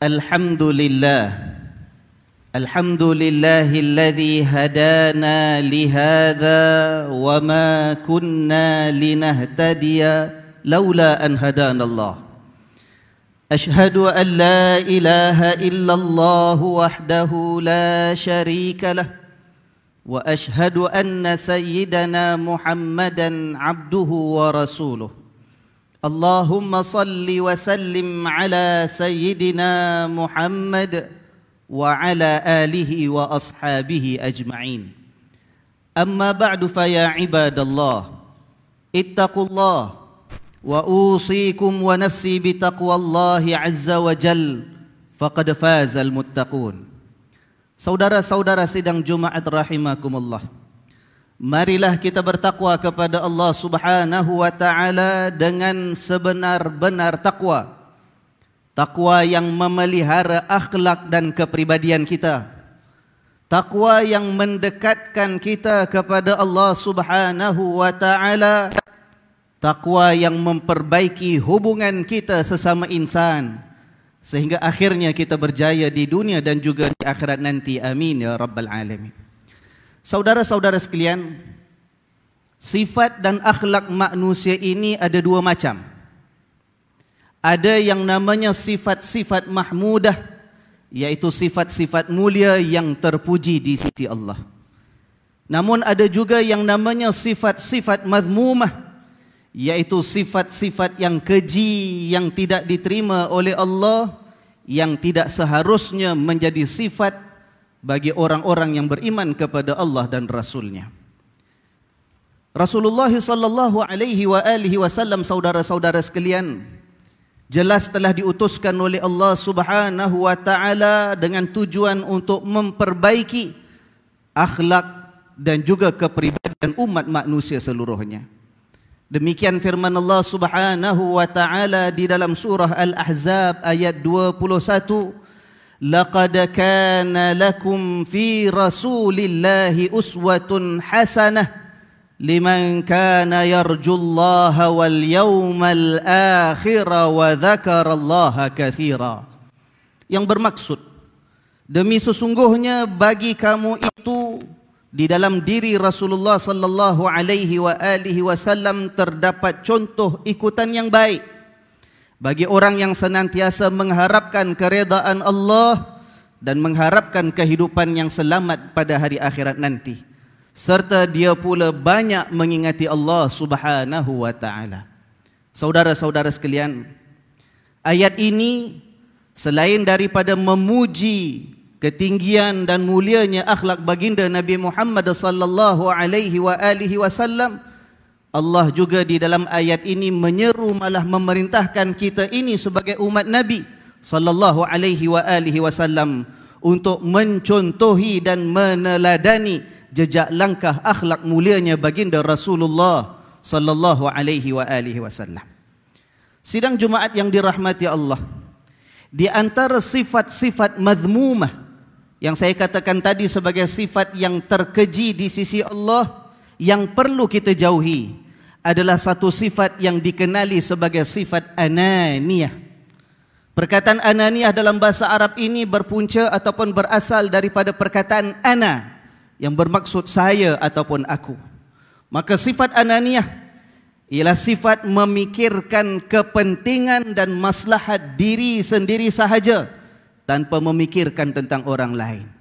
الحمد لله الحمد لله الذي هدانا لهذا وما كنا لنهتدي لولا أن هدانا الله. أشهد أن لا إله إلا الله وحده لا شريك له وأشهد أن سيدنا محمدا عبده ورسوله. اللهم صل وسلم على سيدنا محمد وعلى آله وأصحابه أجمعين أما بعد فيا عباد الله اتقوا الله وأوصيكم ونفسي بتقوى الله عز وجل فقد فاز المتقون Saudara-saudara sidang Jumaat rahimakumullah. Marilah kita bertakwa kepada Allah Subhanahu wa taala dengan sebenar-benar takwa. Takwa yang memelihara akhlak dan kepribadian kita. Takwa yang mendekatkan kita kepada Allah Subhanahu wa taala. Takwa yang memperbaiki hubungan kita sesama insan sehingga akhirnya kita berjaya di dunia dan juga di akhirat nanti. Amin ya rabbal alamin. Saudara-saudara sekalian, sifat dan akhlak manusia ini ada dua macam. Ada yang namanya sifat-sifat mahmudah, yaitu sifat-sifat mulia yang terpuji di sisi Allah. Namun ada juga yang namanya sifat-sifat madhmumah, yaitu sifat-sifat yang keji yang tidak diterima oleh Allah yang tidak seharusnya menjadi sifat bagi orang-orang yang beriman kepada Allah dan Rasulnya. Rasulullah sallallahu alaihi wa alihi wasallam saudara-saudara sekalian jelas telah diutuskan oleh Allah Subhanahu wa taala dengan tujuan untuk memperbaiki akhlak dan juga kepribadian umat manusia seluruhnya. Demikian firman Allah Subhanahu wa taala di dalam surah Al-Ahzab ayat 21 Laqad kana lakum fi Rasulillahi uswatun hasanah liman kana yarjullaha wal yawmal akhir wa dzakarallaha katsira yang bermaksud demi sesungguhnya bagi kamu itu di dalam diri Rasulullah sallallahu alaihi wa alihi wasallam terdapat contoh ikutan yang baik bagi orang yang senantiasa mengharapkan keredaan Allah dan mengharapkan kehidupan yang selamat pada hari akhirat nanti serta dia pula banyak mengingati Allah Subhanahu wa taala. Saudara-saudara sekalian, ayat ini selain daripada memuji ketinggian dan mulianya akhlak baginda Nabi Muhammad sallallahu alaihi wa alihi wasallam, Allah juga di dalam ayat ini menyeru malah memerintahkan kita ini sebagai umat Nabi sallallahu alaihi wa alihi wasallam untuk mencontohi dan meneladani jejak langkah akhlak mulianya baginda Rasulullah sallallahu alaihi wa alihi wasallam. Sidang Jumaat yang dirahmati Allah. Di antara sifat-sifat madhmumah yang saya katakan tadi sebagai sifat yang terkeji di sisi Allah yang perlu kita jauhi adalah satu sifat yang dikenali sebagai sifat ananiyah. Perkataan ananiyah dalam bahasa Arab ini berpunca ataupun berasal daripada perkataan ana yang bermaksud saya ataupun aku. Maka sifat ananiyah ialah sifat memikirkan kepentingan dan maslahat diri sendiri sahaja tanpa memikirkan tentang orang lain.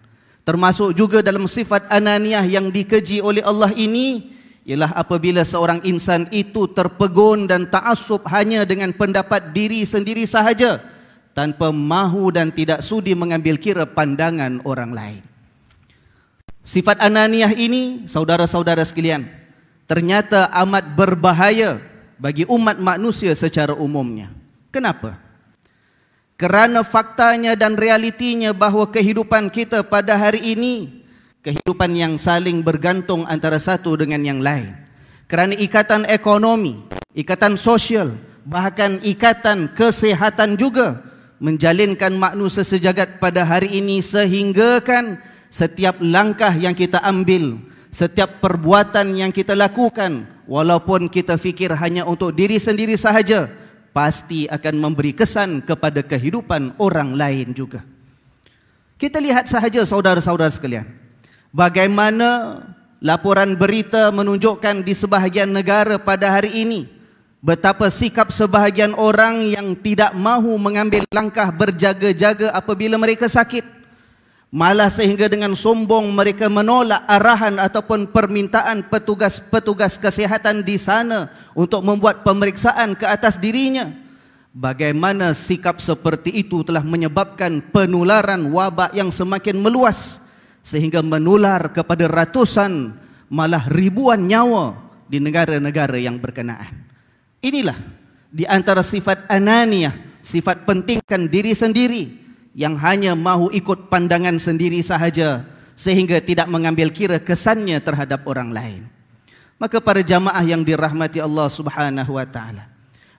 Termasuk juga dalam sifat ananiyah yang dikeji oleh Allah ini ialah apabila seorang insan itu terpegun dan ta'assub hanya dengan pendapat diri sendiri sahaja tanpa mahu dan tidak sudi mengambil kira pandangan orang lain. Sifat ananiah ini, saudara-saudara sekalian, ternyata amat berbahaya bagi umat manusia secara umumnya. Kenapa? Kerana faktanya dan realitinya bahawa kehidupan kita pada hari ini kehidupan yang saling bergantung antara satu dengan yang lain. Kerana ikatan ekonomi, ikatan sosial, bahkan ikatan kesehatan juga menjalinkan manusia sejagat pada hari ini sehingga kan setiap langkah yang kita ambil, setiap perbuatan yang kita lakukan, walaupun kita fikir hanya untuk diri sendiri sahaja, pasti akan memberi kesan kepada kehidupan orang lain juga. Kita lihat sahaja saudara-saudara sekalian. Bagaimana laporan berita menunjukkan di sebahagian negara pada hari ini betapa sikap sebahagian orang yang tidak mahu mengambil langkah berjaga-jaga apabila mereka sakit. Malah sehingga dengan sombong mereka menolak arahan ataupun permintaan petugas-petugas kesihatan di sana untuk membuat pemeriksaan ke atas dirinya. Bagaimana sikap seperti itu telah menyebabkan penularan wabak yang semakin meluas sehingga menular kepada ratusan malah ribuan nyawa di negara-negara yang berkenaan. Inilah di antara sifat ananiah, sifat pentingkan diri sendiri yang hanya mahu ikut pandangan sendiri sahaja sehingga tidak mengambil kira kesannya terhadap orang lain. Maka para jamaah yang dirahmati Allah Subhanahu wa taala,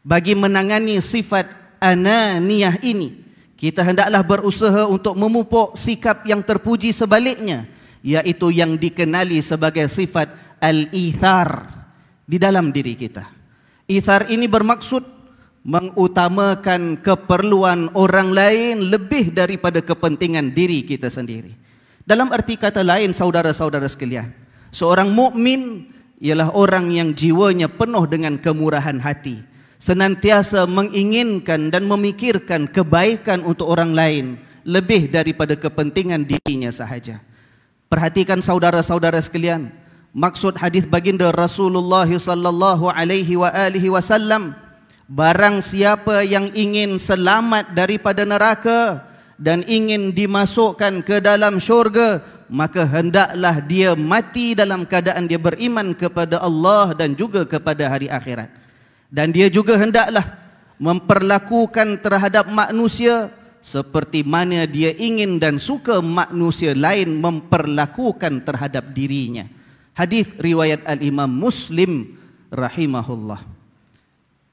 bagi menangani sifat ananiyah ini, kita hendaklah berusaha untuk memupuk sikap yang terpuji sebaliknya, yaitu yang dikenali sebagai sifat al-ithar di dalam diri kita. Ithar ini bermaksud mengutamakan keperluan orang lain lebih daripada kepentingan diri kita sendiri. Dalam arti kata lain saudara-saudara sekalian, seorang mukmin ialah orang yang jiwanya penuh dengan kemurahan hati, senantiasa menginginkan dan memikirkan kebaikan untuk orang lain lebih daripada kepentingan dirinya sahaja. Perhatikan saudara-saudara sekalian, maksud hadis baginda Rasulullah sallallahu alaihi wa alihi wasallam Barang siapa yang ingin selamat daripada neraka dan ingin dimasukkan ke dalam syurga, maka hendaklah dia mati dalam keadaan dia beriman kepada Allah dan juga kepada hari akhirat. Dan dia juga hendaklah memperlakukan terhadap manusia seperti mana dia ingin dan suka manusia lain memperlakukan terhadap dirinya. Hadis riwayat Al-Imam Muslim rahimahullah.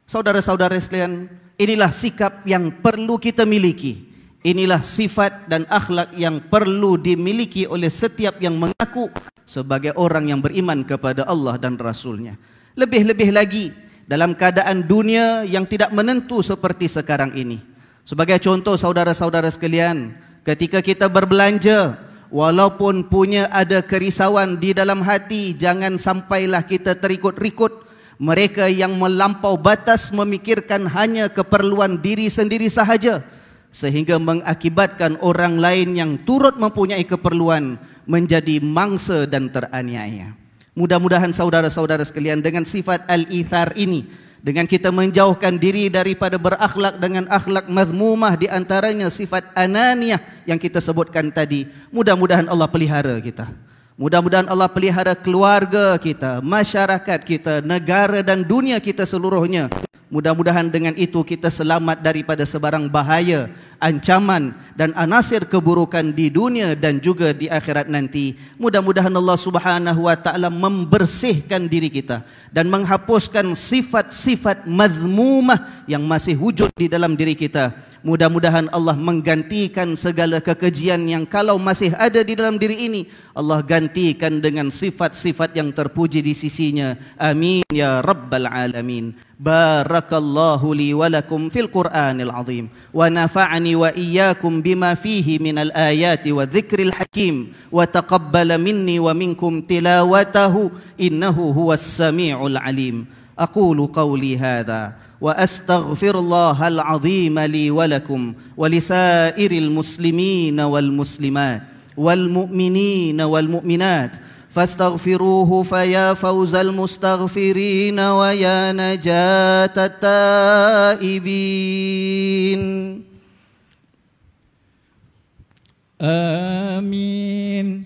Saudara-saudara sekalian, inilah sikap yang perlu kita miliki. Inilah sifat dan akhlak yang perlu dimiliki oleh setiap yang mengaku sebagai orang yang beriman kepada Allah dan Rasulnya. Lebih-lebih lagi dalam keadaan dunia yang tidak menentu seperti sekarang ini. Sebagai contoh saudara-saudara sekalian, ketika kita berbelanja, walaupun punya ada kerisauan di dalam hati, jangan sampailah kita terikut-rikut mereka yang melampau batas memikirkan hanya keperluan diri sendiri sahaja sehingga mengakibatkan orang lain yang turut mempunyai keperluan menjadi mangsa dan teraniaya. Mudah-mudahan saudara-saudara sekalian dengan sifat al-ithar ini dengan kita menjauhkan diri daripada berakhlak dengan akhlak mazmumah di antaranya sifat ananiah yang kita sebutkan tadi. Mudah-mudahan Allah pelihara kita. Mudah-mudahan Allah pelihara keluarga kita, masyarakat kita, negara dan dunia kita seluruhnya. Mudah-mudahan dengan itu kita selamat daripada sebarang bahaya ancaman dan anasir keburukan di dunia dan juga di akhirat nanti. Mudah-mudahan Allah Subhanahu wa taala membersihkan diri kita dan menghapuskan sifat-sifat mazmumah yang masih wujud di dalam diri kita. Mudah-mudahan Allah menggantikan segala kekejian yang kalau masih ada di dalam diri ini Allah gantikan dengan sifat-sifat yang terpuji di sisinya. Amin ya rabbal alamin. Wa lakum fil Qur'anil azim wa nafa'ani ونفعني وإياكم بما فيه من الآيات والذكر الحكيم وتقبل مني ومنكم تلاوته إنه هو السميع العليم. أقول قولي هذا وأستغفر الله العظيم لي ولكم ولسائر المسلمين والمسلمات والمؤمنين والمؤمنات فاستغفروه فيا فوز المستغفرين ويا نجاة التائبين. آمين.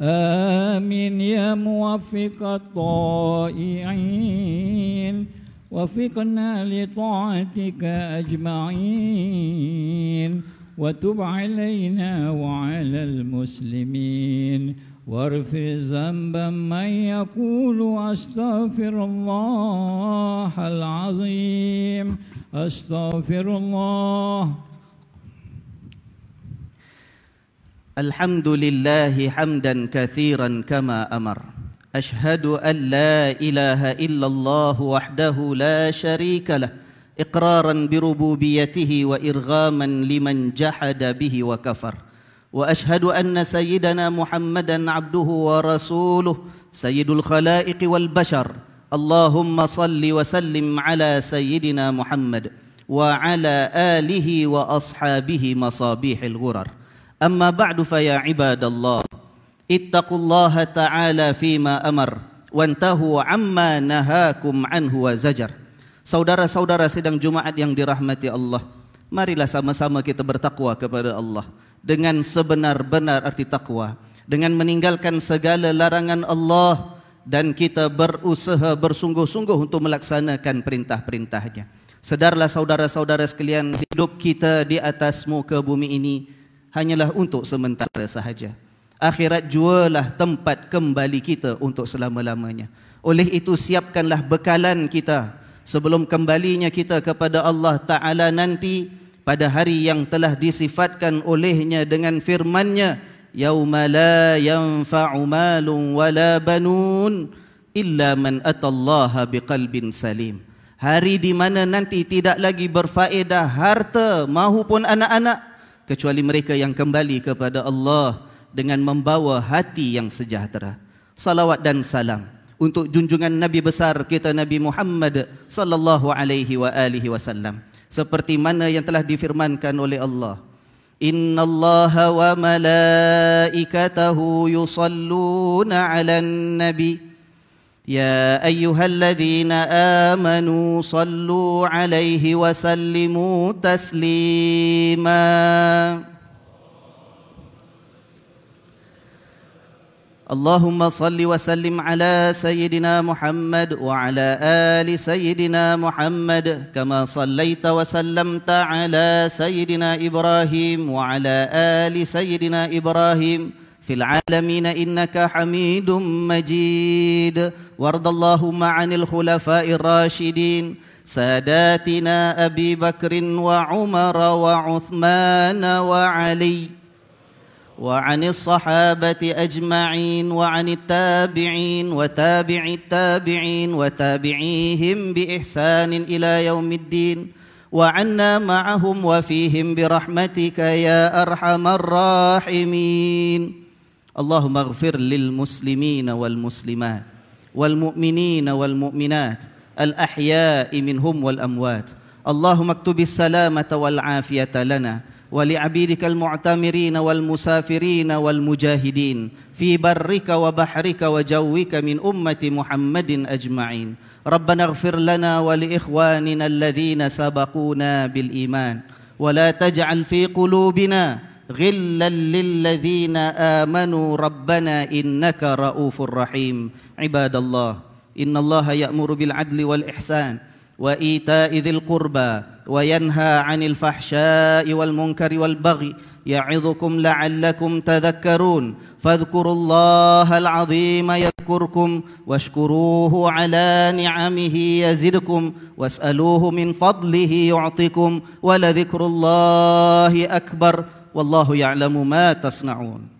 آمين يا موفق الطائعين. وفقنا لطاعتك أجمعين. وتب علينا وعلى المسلمين. واغفر ذنبا من يقول أستغفر الله العظيم. أستغفر الله. الحمد لله حمدا كثيرا كما أمر. أشهد أن لا إله إلا الله وحده لا شريك له إقرارا بربوبيته وإرغاما لمن جحد به وكفر. واشهد ان سيدنا محمدا عبده ورسوله سيد الخلائق والبشر اللهم صل وسلم على سيدنا محمد وعلى اله واصحابه مصابيح الغرر اما بعد فيا عباد الله اتقوا الله تعالى فيما امر وانتهوا عما نهاكم عنه وزجر Saudara-saudara sidang Jumaat yang dirahmati Allah, marilah sama-sama kita bertakwa kepada Allah dengan sebenar-benar arti takwa, dengan meninggalkan segala larangan Allah dan kita berusaha bersungguh-sungguh untuk melaksanakan perintah-perintahnya. Sedarlah saudara-saudara sekalian, hidup kita di atas muka bumi ini hanyalah untuk sementara sahaja. Akhirat jualah tempat kembali kita untuk selama-lamanya. Oleh itu siapkanlah bekalan kita sebelum kembalinya kita kepada Allah Ta'ala nanti pada hari yang telah disifatkan olehnya dengan firmannya yauma la yanfa'u malun wala banun illa man atallaha biqalbin salim. Hari di mana nanti tidak lagi berfaedah harta mahupun anak-anak kecuali mereka yang kembali kepada Allah dengan membawa hati yang sejahtera. Salawat dan salam untuk junjungan Nabi besar kita Nabi Muhammad sallallahu alaihi wa alihi wasallam seperti mana yang telah difirmankan oleh Allah. Inna Allah wa malaikatahu yusalluna ala nabi. Ya ayyuhalladzina amanu sallu alaihi wa sallimu taslima اللهم صل وسلم على سيدنا محمد وعلى آل سيدنا محمد كما صليت وسلمت على سيدنا إبراهيم وعلى آل سيدنا إبراهيم في العالمين إنك حميد مجيد. وارض اللهم عن الخلفاء الراشدين ساداتنا أبي بكر وعمر وعثمان وعلي. وعن الصحابة أجمعين وعن التابعين وتابع التابعين وتابعيهم بإحسان إلى يوم الدين وعنا معهم وفيهم برحمتك يا أرحم الراحمين. اللهم اغفر للمسلمين والمسلمات والمؤمنين والمؤمنات الأحياء منهم والأموات. اللهم اكتب السلامة والعافية لنا ولعبيدك المعتمرين والمسافرين والمجاهدين في برك وبحرك وجوك من أمة محمد أجمعين. ربنا اغفر لنا ولإخواننا الذين سبقونا بالإيمان. ولا تجعل في قلوبنا غلا للذين آمنوا. ربنا إنك رؤوف رحيم. عباد الله إن الله يأمر بالعدل والإحسان. وإيتاء ذي القربى وينهى عن الفحشاء والمنكر والبغي يعظكم لعلكم تذكرون. فاذكروا الله العظيم يذكركم واشكروه على نعمه يزدكم واسألوه من فضله يعطكم ولذكر الله أكبر والله يعلم ما تصنعون.